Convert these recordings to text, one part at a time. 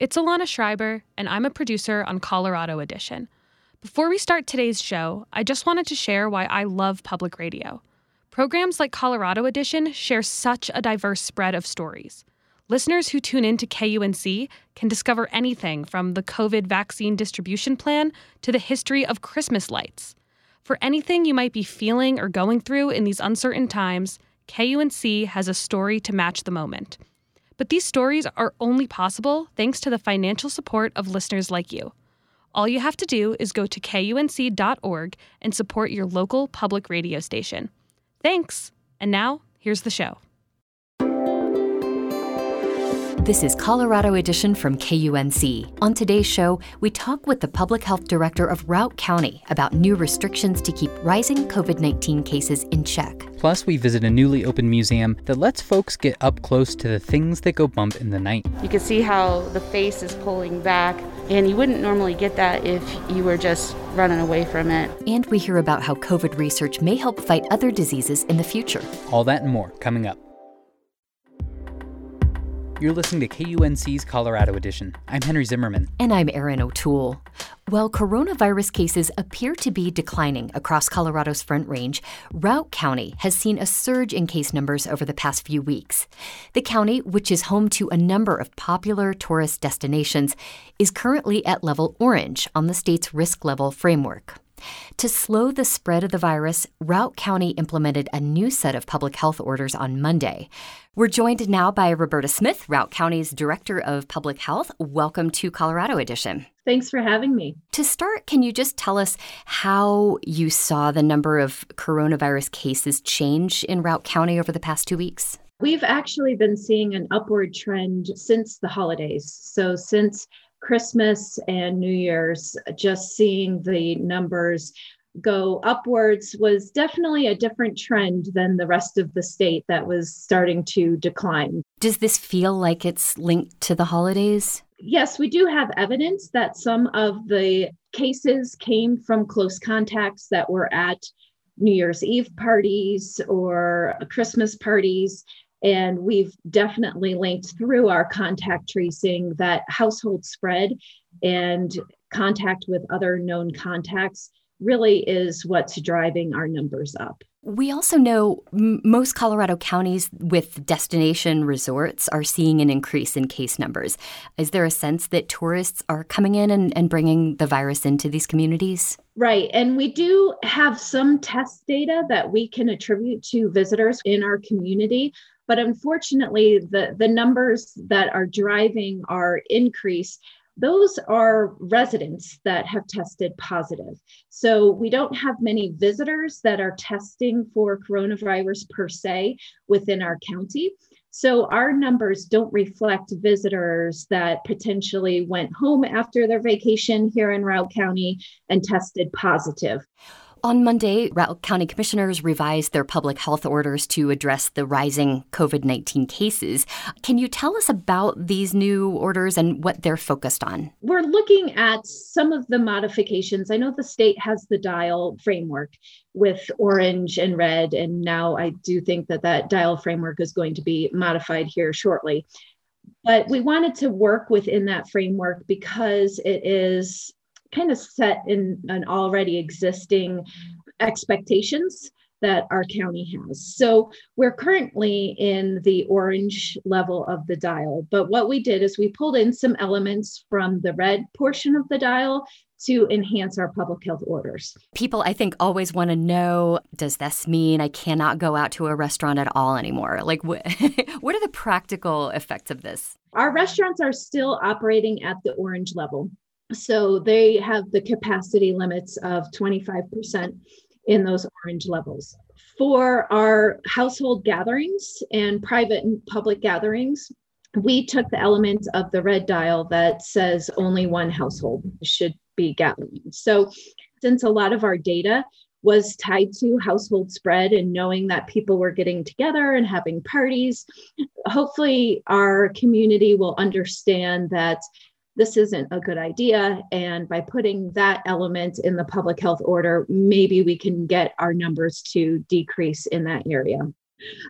it's Alana Schreiber, and I'm a producer on Colorado Edition. Before we start today's show, I just wanted to share why I love public radio. Programs like Colorado Edition share such a diverse spread of stories. Listeners who tune in to KUNC can discover anything from the COVID vaccine distribution plan to the history of Christmas lights. For anything you might be feeling or going through in these uncertain times, KUNC has a story to match the moment. But these stories are only possible thanks to the financial support of listeners like you. All you have to do is go to kunc.org and support your local public radio station. Thanks. And now, here's the show. This is Colorado Edition from KUNC. On today's show, we talk with the public health director of Routt County about new restrictions to keep rising COVID 19 cases in check. Plus, we visit a newly opened museum that lets folks get up close to the things that go bump in the night. You can see how the face is pulling back, and you wouldn't normally get that if you were just running away from it. And we hear about how COVID research may help fight other diseases in the future. All that and more coming up. You're listening to KUNC's Colorado Edition. I'm Henry Zimmerman. And I'm Erin O'Toole. While coronavirus cases appear to be declining across Colorado's Front Range, Routt County has seen a surge in case numbers over the past few weeks. The county, which is home to a number of popular tourist destinations, is currently at level orange on the state's risk level framework. To slow the spread of the virus, Routt County implemented a new set of public health orders on Monday. We're joined now by Roberta Smith, Routt County's Director of Public Health. Welcome to Colorado Edition. Thanks for having me. To start, can you just tell us how you saw the number of coronavirus cases change in Routt County over the past two weeks? We've actually been seeing an upward trend since the holidays. So, since Christmas and New Year's, just seeing the numbers go upwards was definitely a different trend than the rest of the state that was starting to decline. Does this feel like it's linked to the holidays? Yes, we do have evidence that some of the cases came from close contacts that were at New Year's Eve parties or Christmas parties. And we've definitely linked through our contact tracing that household spread and contact with other known contacts really is what's driving our numbers up. We also know m- most Colorado counties with destination resorts are seeing an increase in case numbers. Is there a sense that tourists are coming in and, and bringing the virus into these communities? Right. And we do have some test data that we can attribute to visitors in our community. But unfortunately, the, the numbers that are driving our increase those are residents that have tested positive. So we don't have many visitors that are testing for coronavirus per se within our county. So our numbers don't reflect visitors that potentially went home after their vacation here in Routt County and tested positive. On Monday, Routt County commissioners revised their public health orders to address the rising COVID 19 cases. Can you tell us about these new orders and what they're focused on? We're looking at some of the modifications. I know the state has the dial framework with orange and red, and now I do think that that dial framework is going to be modified here shortly. But we wanted to work within that framework because it is kind of set in an already existing expectations that our county has. So we're currently in the orange level of the dial, but what we did is we pulled in some elements from the red portion of the dial to enhance our public health orders. People, I think, always want to know does this mean I cannot go out to a restaurant at all anymore? Like, what, what are the practical effects of this? Our restaurants are still operating at the orange level. So they have the capacity limits of 25% in those orange levels. For our household gatherings and private and public gatherings, we took the element of the red dial that says only one household should be gathering. So, since a lot of our data was tied to household spread and knowing that people were getting together and having parties, hopefully, our community will understand that this isn't a good idea. And by putting that element in the public health order, maybe we can get our numbers to decrease in that area.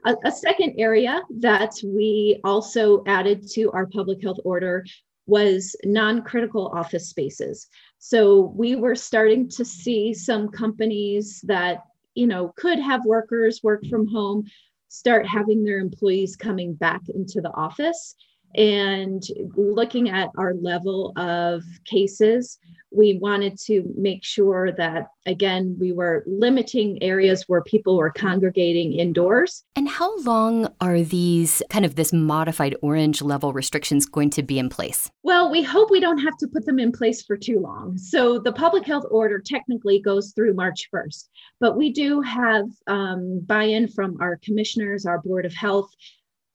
A, a, second area that we also added to our public health order was non critical office spaces. So we were starting to see some companies that, you know, could have workers work from home start having their employees coming back into the office and looking at our level of cases we wanted to make sure that again we were limiting areas where people were congregating indoors. And how long are these kind of this modified orange level restrictions going to be in place? Well we hope we don't have to put them in place for too long. So the public health order technically goes through march 1st but we do have um, buy-in from our commissioners our board of health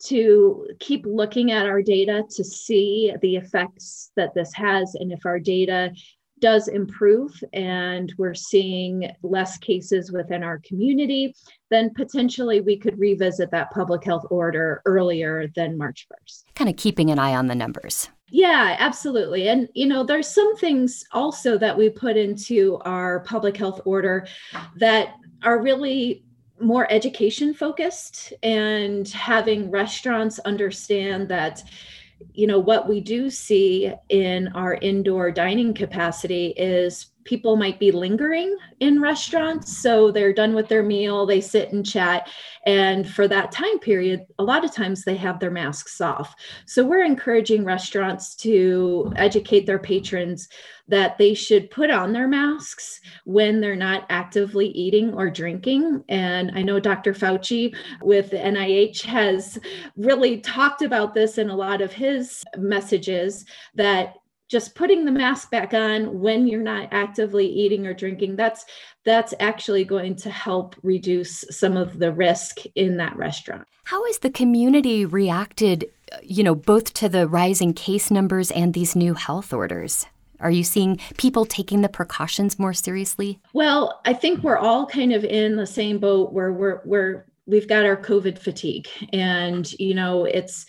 to keep looking at our data to see the effects that this has and if our data does improve and we're seeing less cases within our community, then potentially we could revisit that public health order earlier than March 1st. Kind of keeping an eye on the numbers. Yeah, absolutely. And, you know, there's some things also that we put into our public health order that are really more education focused and having restaurants understand that you know what we do see in our indoor dining capacity is people might be lingering in restaurants. So they're done with their meal, they sit and chat. And for that time period, a lot of times they have their masks off. So we're encouraging restaurants to educate their patrons that they should put on their masks when they're not actively eating or drinking. And I know Dr. Fauci with the NIH has really talked about this in a lot of his messages that just putting the mask back on when you're not actively eating or drinking that's that's actually going to help reduce some of the risk in that restaurant. How has the community reacted you know both to the rising case numbers and these new health orders? Are you seeing people taking the precautions more seriously? Well i think we're all kind of in the same boat where we're we're we've got our covid fatigue. And you know it's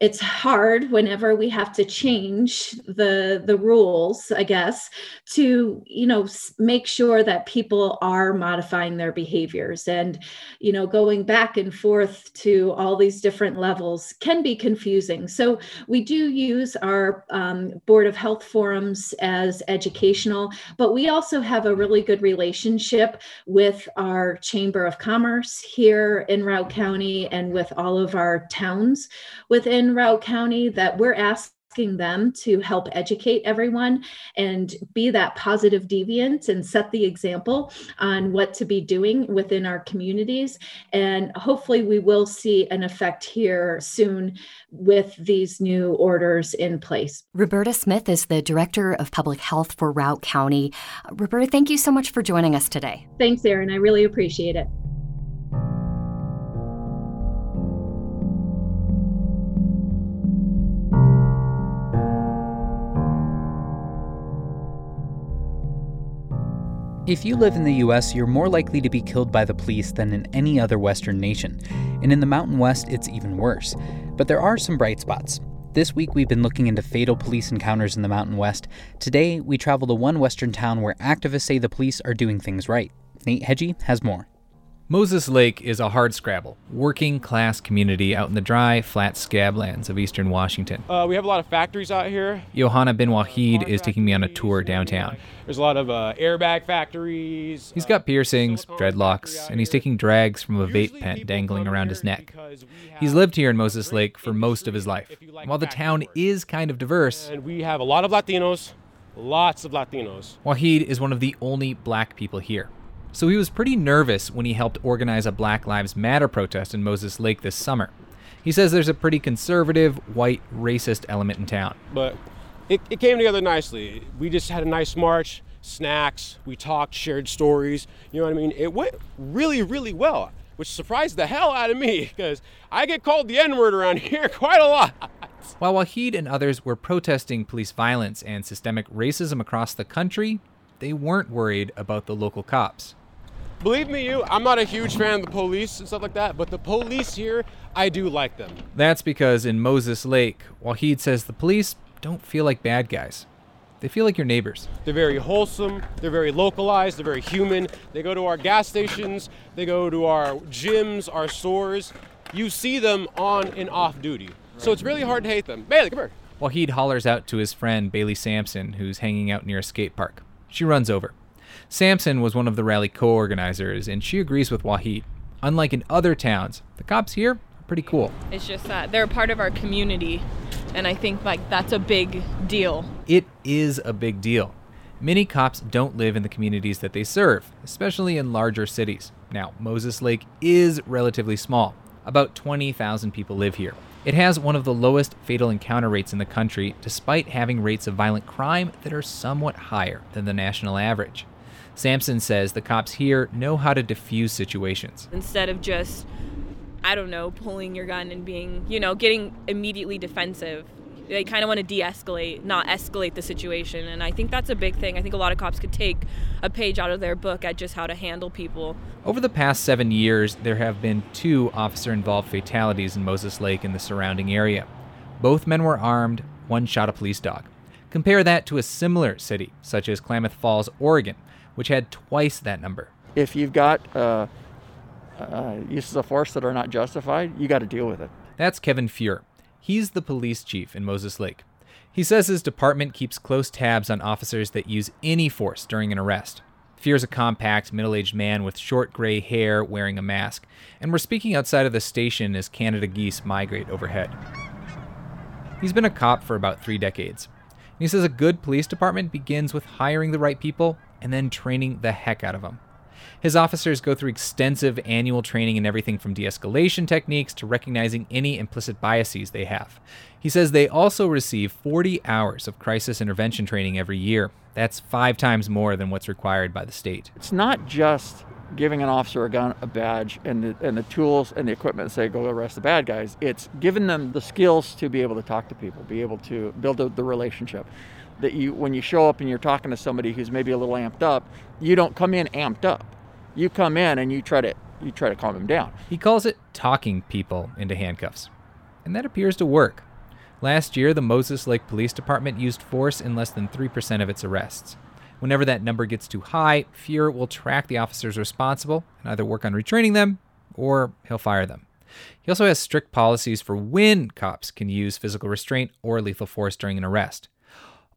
it's hard whenever we have to change the the rules i guess to you know make sure that people are modifying their behaviors. And you know going back and forth to all these different levels can be confusing. So we do use our um, board of health forums as educational but we also have a really good relationship with our chamber of commerce here in routt county and with all of our towns within in Routt County that we're asking them to help educate everyone and be that positive deviant and set the example on what to be doing within our communities. And hopefully, we will see an effect here soon with these new orders in place. Roberta Smith is the Director of Public Health for Routt County. Roberta, thank you so much for joining us today. Thanks, Erin. I really appreciate it. If you live in the US, you're more likely to be killed by the police than in any other Western nation. And in the Mountain West, it's even worse. But there are some bright spots. This week, we've been looking into fatal police encounters in the Mountain West. Today, we travel to one Western town where activists say the police are doing things right. Nate Hegyi has more. Moses Lake is a hardscrabble, working class community out in the dry, flat scablands of eastern Washington. Uh, we have a lot of factories out here. Johanna bin Wahid is taking me on a tour downtown. There's a lot of uh, airbag factories. He's got piercings, dreadlocks, and he's taking drags from a vape pen dangling around his neck. He's lived here in Moses Lake for most of his life. While the town is kind of diverse, and we have a lot of Latinos, lots of Latinos. Wahid is one of the only black people here. So he was pretty nervous when he helped organize a Black Lives Matter protest in Moses Lake this summer. He says there's a pretty conservative, white, racist element in town. But it, it came together nicely. We just had a nice march, snacks, we talked, shared stories. You know what I mean? It went really, really well, which surprised the hell out of me because I get called the N word around here quite a lot. While Wahid and others were protesting police violence and systemic racism across the country, they weren't worried about the local cops. Believe me, you, I'm not a huge fan of the police and stuff like that, but the police here, I do like them. That's because in Moses Lake, Wahid says the police don't feel like bad guys. They feel like your neighbors. They're very wholesome, they're very localized, they're very human. They go to our gas stations, they go to our gyms, our stores. You see them on and off duty. So it's really hard to hate them. Bailey, come here. Wahid hollers out to his friend Bailey Sampson, who's hanging out near a skate park. She runs over. Sampson was one of the rally co organizers, and she agrees with Wahid. Unlike in other towns, the cops here are pretty cool. It's just that they're a part of our community, and I think like that's a big deal. It is a big deal. Many cops don't live in the communities that they serve, especially in larger cities. Now, Moses Lake is relatively small. About 20,000 people live here. It has one of the lowest fatal encounter rates in the country, despite having rates of violent crime that are somewhat higher than the national average. Sampson says the cops here know how to diffuse situations. Instead of just, I don't know, pulling your gun and being, you know, getting immediately defensive. They kind of want to de escalate, not escalate the situation. And I think that's a big thing. I think a lot of cops could take a page out of their book at just how to handle people. Over the past seven years, there have been two officer involved fatalities in Moses Lake and the surrounding area. Both men were armed, one shot a police dog. Compare that to a similar city, such as Klamath Falls, Oregon, which had twice that number. If you've got uh, uh, uses of force that are not justified, you got to deal with it. That's Kevin Fuhr. He's the police chief in Moses Lake. He says his department keeps close tabs on officers that use any force during an arrest. Fuhr's a compact, middle aged man with short gray hair wearing a mask, and we're speaking outside of the station as Canada geese migrate overhead. He's been a cop for about three decades. And He says a good police department begins with hiring the right people and then training the heck out of them. His officers go through extensive annual training in everything from de escalation techniques to recognizing any implicit biases they have. He says they also receive 40 hours of crisis intervention training every year. That's five times more than what's required by the state. It's not just giving an officer a gun, a badge, and the, and the tools and the equipment to say go arrest the bad guys. It's giving them the skills to be able to talk to people, be able to build a, the relationship. That you, when you show up and you're talking to somebody who's maybe a little amped up, you don't come in amped up you come in and you try to you try to calm him down. He calls it talking people into handcuffs. And that appears to work. Last year, the Moses Lake Police Department used force in less than 3% of its arrests. Whenever that number gets too high, Fuhr will track the officers responsible and either work on retraining them or he'll fire them. He also has strict policies for when cops can use physical restraint or lethal force during an arrest.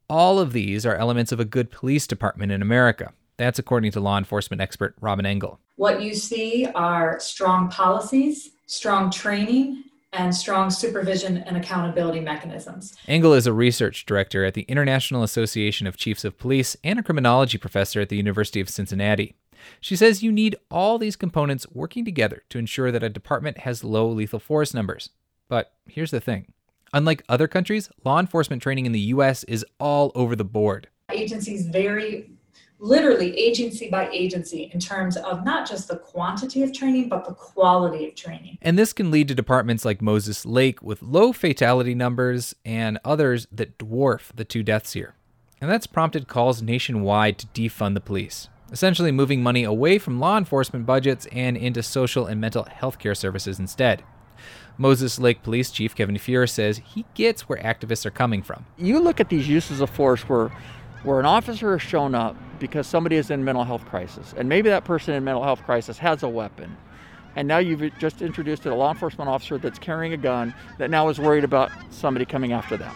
All of these are elements of a good police department in America, that's according to law enforcement expert Robin Engel. What you see are strong policies, strong training, and strong supervision and accountability mechanisms. Engel is a research director at the International Association of Chiefs of Police and a criminology professor at the University of Cincinnati. She says you need all these components working together to ensure that a department has low lethal force numbers. But here's the thing unlike other countries, law enforcement training in the US is all over the board. Agencies vary literally agency by agency in terms of not just the quantity of training, but the quality of training. And this can lead to departments like Moses Lake with low fatality numbers and others that dwarf the two deaths here. And that's prompted calls nationwide to defund the police, essentially moving money away from law enforcement budgets and into social and mental health care services instead. Moses Lake Police Chief Kevin Fuhr says he gets where activists are coming from. You look at these uses of force where where an officer has shown up because somebody is in mental health crisis, and maybe that person in mental health crisis has a weapon, and now you've just introduced a law enforcement officer that's carrying a gun that now is worried about somebody coming after them.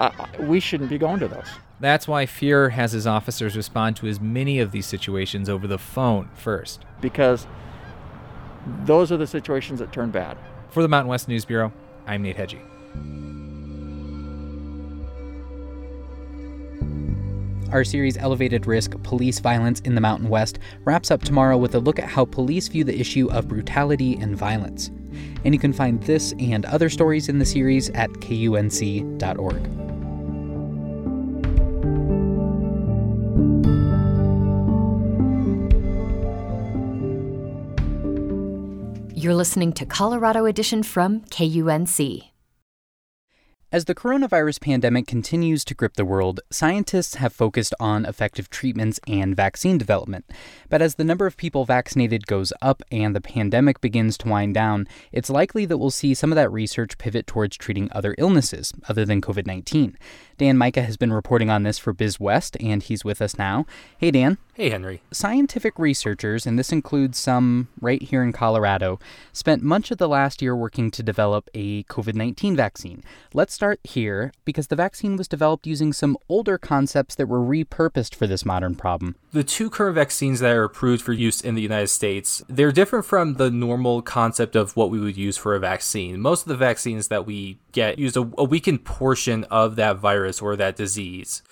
Uh, we shouldn't be going to those. That's why Fuhr has his officers respond to as many of these situations over the phone first. Because those are the situations that turn bad. For the Mountain West News Bureau, I'm Nate Hegyi. Our series Elevated Risk Police Violence in the Mountain West wraps up tomorrow with a look at how police view the issue of brutality and violence. And you can find this and other stories in the series at kunc.org. You're listening to Colorado Edition from KUNC. As the coronavirus pandemic continues to grip the world, scientists have focused on effective treatments and vaccine development. But as the number of people vaccinated goes up and the pandemic begins to wind down, it's likely that we'll see some of that research pivot towards treating other illnesses other than COVID 19. Dan Mika has been reporting on this for BizWest, and he's with us now. Hey, Dan. Hey, Henry. Scientific researchers, and this includes some right here in Colorado, spent much of the last year working to develop a COVID 19 vaccine. Let's start here because the vaccine was developed using some older concepts that were repurposed for this modern problem. The two current vaccines that are approved for use in the United States, they're different from the normal concept of what we would use for a vaccine. Most of the vaccines that we get used a, a weakened portion of that virus or that disease.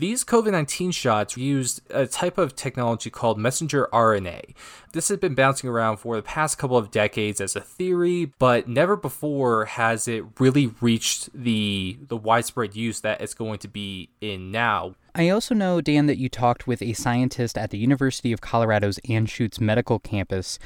These COVID 19 shots used a type of technology called messenger RNA. This has been bouncing around for the past couple of decades as a theory, but never before has it really reached the, the widespread use that it's going to be in now. I also know, Dan, that you talked with a scientist at the University of Colorado's Anschutz Medical Campus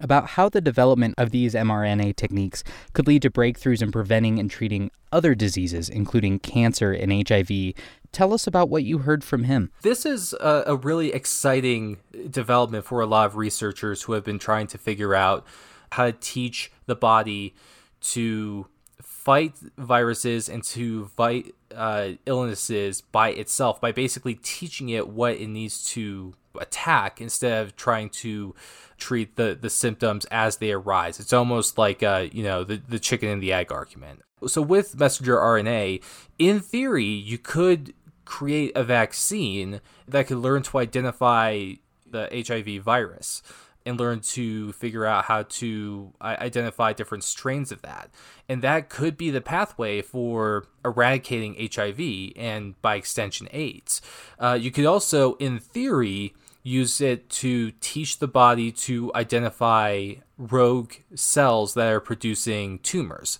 about how the development of these mRNA techniques could lead to breakthroughs in preventing and treating other diseases, including cancer and HIV. Tell us about what you heard from him. This is a, a really exciting development for a lot of researchers who have been trying to figure out how to teach the body to fight viruses and to fight uh, illnesses by itself by basically teaching it what it needs to attack instead of trying to treat the, the symptoms as they arise. It's almost like uh, you know the, the chicken and the egg argument. So with messenger RNA, in theory, you could create a vaccine that could learn to identify the HIV virus and learn to figure out how to identify different strains of that. And that could be the pathway for eradicating HIV and by extension AIDS. Uh, you could also, in theory, use it to teach the body to identify rogue cells that are producing tumors.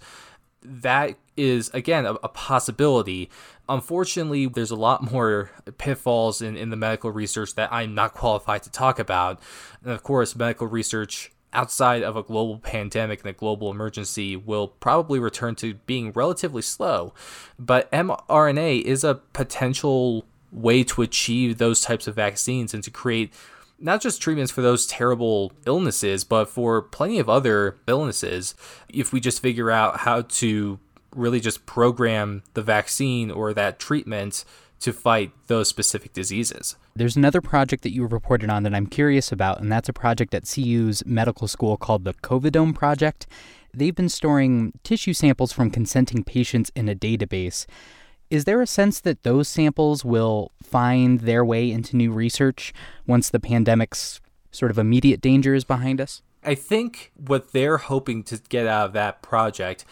That is, again, a, a possibility. Unfortunately, there's a lot more pitfalls in, in the medical research that I'm not qualified to talk about. And of course, medical research outside of a global pandemic and a global emergency will probably return to being relatively slow. But mRNA is a potential way to achieve those types of vaccines and to create not just treatments for those terrible illnesses, but for plenty of other illnesses. If we just figure out how to really just program the vaccine or that treatment to fight those specific diseases. There's another project that you reported on that I'm curious about, and that's a project at CU's medical school called the COVIDome Project. They've been storing tissue samples from consenting patients in a database. Is there a sense that those samples will find their way into new research once the pandemic's sort of immediate danger is behind us? I think what they're hoping to get out of that project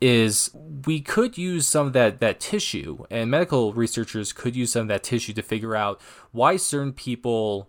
is we could use some of that, that tissue, and medical researchers could use some of that tissue to figure out why certain people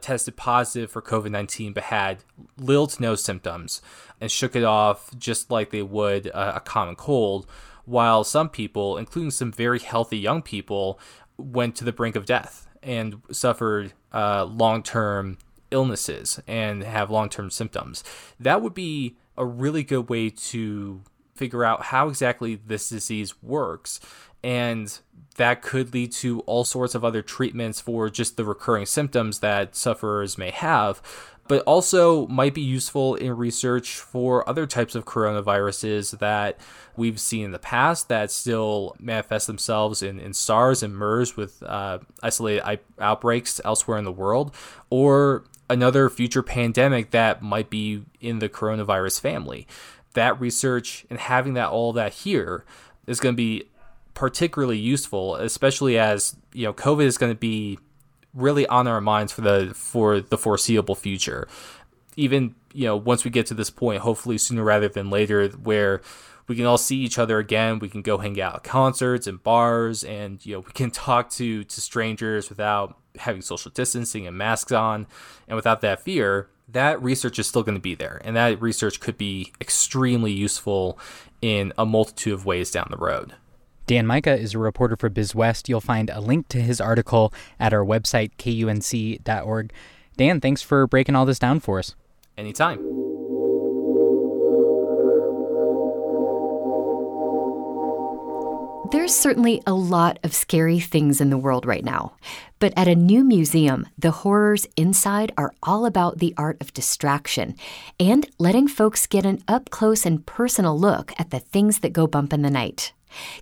tested positive for COVID 19 but had little to no symptoms and shook it off just like they would a, a common cold while some people, including some very healthy young people, went to the brink of death and suffered uh, long term illnesses and have long term symptoms. That would be a really good way to figure out how exactly this disease works. And that could lead to all sorts of other treatments for just the recurring symptoms that sufferers may have but also might be useful in research for other types of coronaviruses that we've seen in the past that still manifest themselves in, in SARS and MERS with uh, isolated outbreaks elsewhere in the world, or another future pandemic that might be in the coronavirus family. That research and having that all that here is going to be particularly useful, especially as you know COVID is going to be really on our minds for the for the foreseeable future. Even you know once we get to this point, hopefully sooner rather than later, where we can all see each other again. We can go hang out at concerts and bars, and you know we can talk to to strangers without having social distancing and masks on, and without that fear. That research is still going to be there, and that research could be extremely useful in a multitude of ways down the road. Dan Mika is a reporter for BizWest. You'll find a link to his article at our website, kunc.org. Dan, thanks for breaking all this down for us. Anytime. There's certainly a lot of scary things in the world right now. But at a new museum, the horrors inside are all about the art of distraction and letting folks get an up close and personal look at the things that go bump in the night.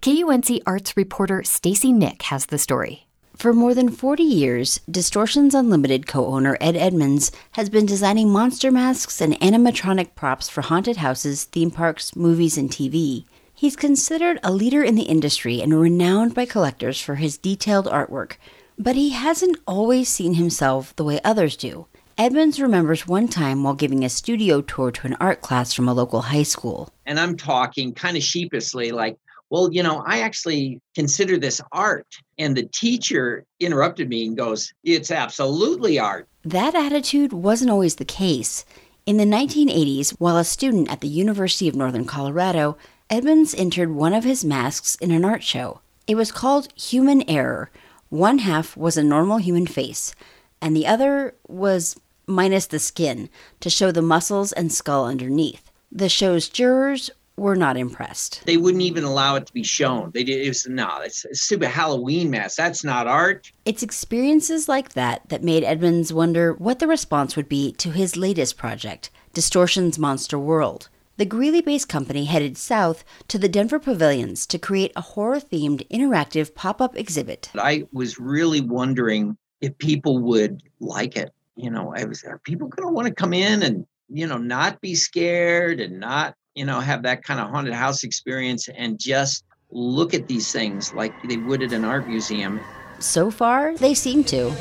KUNC arts reporter Stacy Nick has the story. For more than 40 years, Distortions Unlimited co owner Ed Edmunds has been designing monster masks and animatronic props for haunted houses, theme parks, movies, and TV. He's considered a leader in the industry and renowned by collectors for his detailed artwork, but he hasn't always seen himself the way others do. Edmunds remembers one time while giving a studio tour to an art class from a local high school. And I'm talking kind of sheepishly, like, well, you know, I actually consider this art. And the teacher interrupted me and goes, it's absolutely art. That attitude wasn't always the case. In the 1980s, while a student at the University of Northern Colorado, Edmunds entered one of his masks in an art show. It was called Human Error. One half was a normal human face, and the other was minus the skin to show the muscles and skull underneath. The show's jurors were not impressed. They wouldn't even allow it to be shown. They did. It was no, it's a stupid Halloween mask. That's not art. It's experiences like that that made Edmunds wonder what the response would be to his latest project, Distortion's Monster World. The Greeley based company headed south to the Denver Pavilions to create a horror themed interactive pop up exhibit. I was really wondering if people would like it. You know, I was, are people going to want to come in and, you know, not be scared and not, you know, have that kind of haunted house experience and just look at these things like they would at an art museum? So far, they seem to.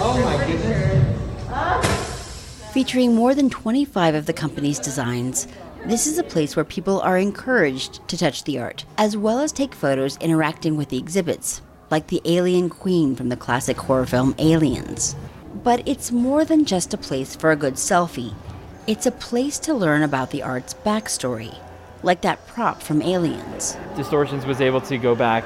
Oh my goodness. Featuring more than 25 of the company's designs, this is a place where people are encouraged to touch the art, as well as take photos interacting with the exhibits, like the alien queen from the classic horror film Aliens. But it's more than just a place for a good selfie. It's a place to learn about the art's backstory, like that prop from Aliens. Distortions was able to go back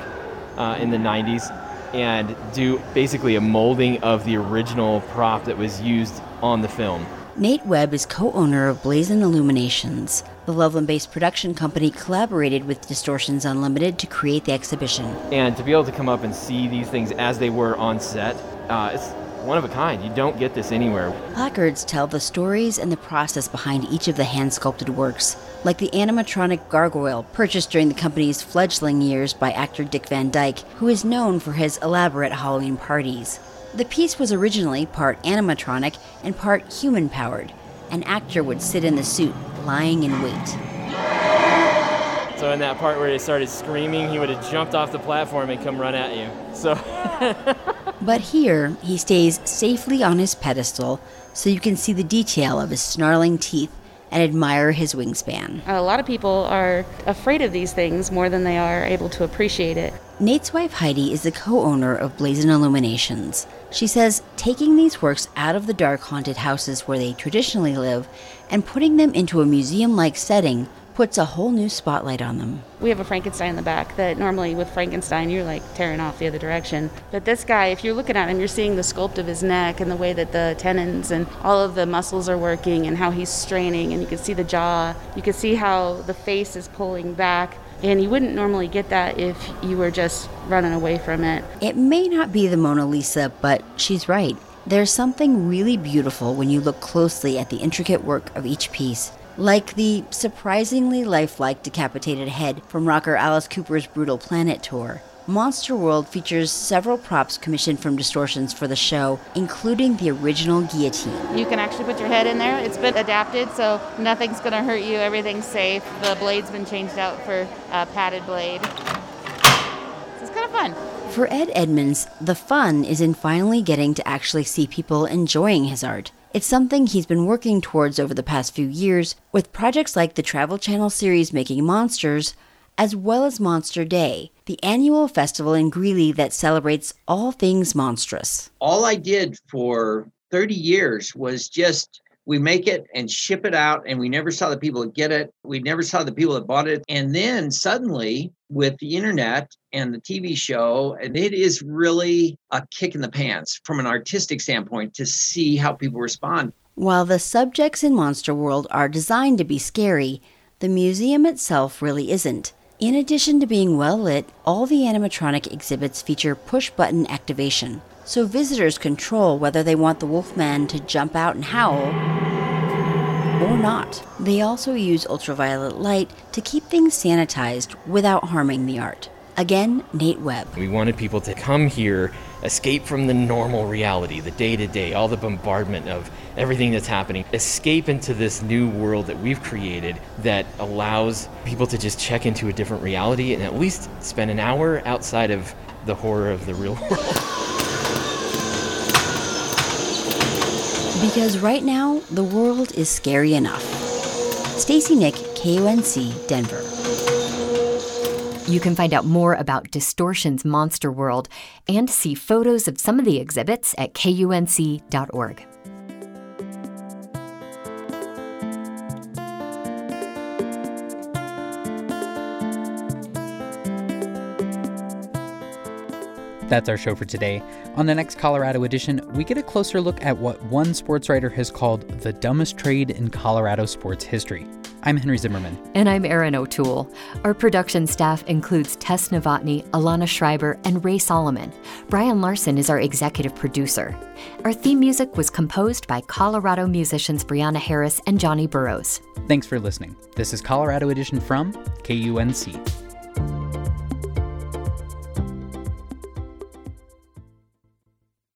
uh, in the 90s and do basically a molding of the original prop that was used on the film. Nate Webb is co owner of Blazon Illuminations. The Loveland based production company collaborated with Distortions Unlimited to create the exhibition. And to be able to come up and see these things as they were on set, uh, it's one of a kind. You don't get this anywhere. Placards tell the stories and the process behind each of the hand sculpted works, like the animatronic gargoyle purchased during the company's fledgling years by actor Dick Van Dyke, who is known for his elaborate Halloween parties. The piece was originally part animatronic and part human powered. An actor would sit in the suit, lying in wait. So in that part where he started screaming, he would have jumped off the platform and come run at you. So But here, he stays safely on his pedestal so you can see the detail of his snarling teeth and admire his wingspan. A lot of people are afraid of these things more than they are able to appreciate it. Nate's wife Heidi is the co owner of Blazon Illuminations. She says taking these works out of the dark haunted houses where they traditionally live and putting them into a museum like setting puts a whole new spotlight on them. We have a Frankenstein in the back that normally with Frankenstein you're like tearing off the other direction. But this guy, if you're looking at him, you're seeing the sculpt of his neck and the way that the tendons and all of the muscles are working and how he's straining and you can see the jaw. You can see how the face is pulling back. And you wouldn't normally get that if you were just running away from it. It may not be the Mona Lisa, but she's right. There's something really beautiful when you look closely at the intricate work of each piece like the surprisingly lifelike decapitated head from rocker Alice Cooper's Brutal Planet tour. Monster World features several props commissioned from Distortions for the show, including the original guillotine. You can actually put your head in there. It's been adapted, so nothing's going to hurt you. Everything's safe. The blade's been changed out for a padded blade. So it's kind of fun. For Ed Edmunds, the fun is in finally getting to actually see people enjoying his art. It's something he's been working towards over the past few years with projects like the Travel Channel series Making Monsters, as well as Monster Day, the annual festival in Greeley that celebrates all things monstrous. All I did for 30 years was just we make it and ship it out and we never saw the people that get it. We never saw the people that bought it. And then suddenly with the internet and the tv show and it is really a kick in the pants from an artistic standpoint to see how people respond. While the subjects in monster world are designed to be scary the museum itself really isn't. In addition to being well lit, all the animatronic exhibits feature push button activation, so visitors control whether they want the Wolfman to jump out and howl or not. They also use ultraviolet light to keep things sanitized without harming the art. Again, Nate Webb. We wanted people to come here, escape from the normal reality, the day to day, all the bombardment of everything that's happening, escape into this new world that we've created that allows people to just check into a different reality and at least spend an hour outside of the horror of the real world. Because right now, the world is scary enough. Stacy Nick, KUNC, Denver. You can find out more about Distortion's Monster World and see photos of some of the exhibits at kunc.org. That's our show for today. On the next Colorado edition, we get a closer look at what one sports writer has called the dumbest trade in Colorado sports history. I'm Henry Zimmerman. And I'm Erin O'Toole. Our production staff includes Tess Novotny, Alana Schreiber, and Ray Solomon. Brian Larson is our executive producer. Our theme music was composed by Colorado musicians Brianna Harris and Johnny Burrows. Thanks for listening. This is Colorado Edition from KUNC.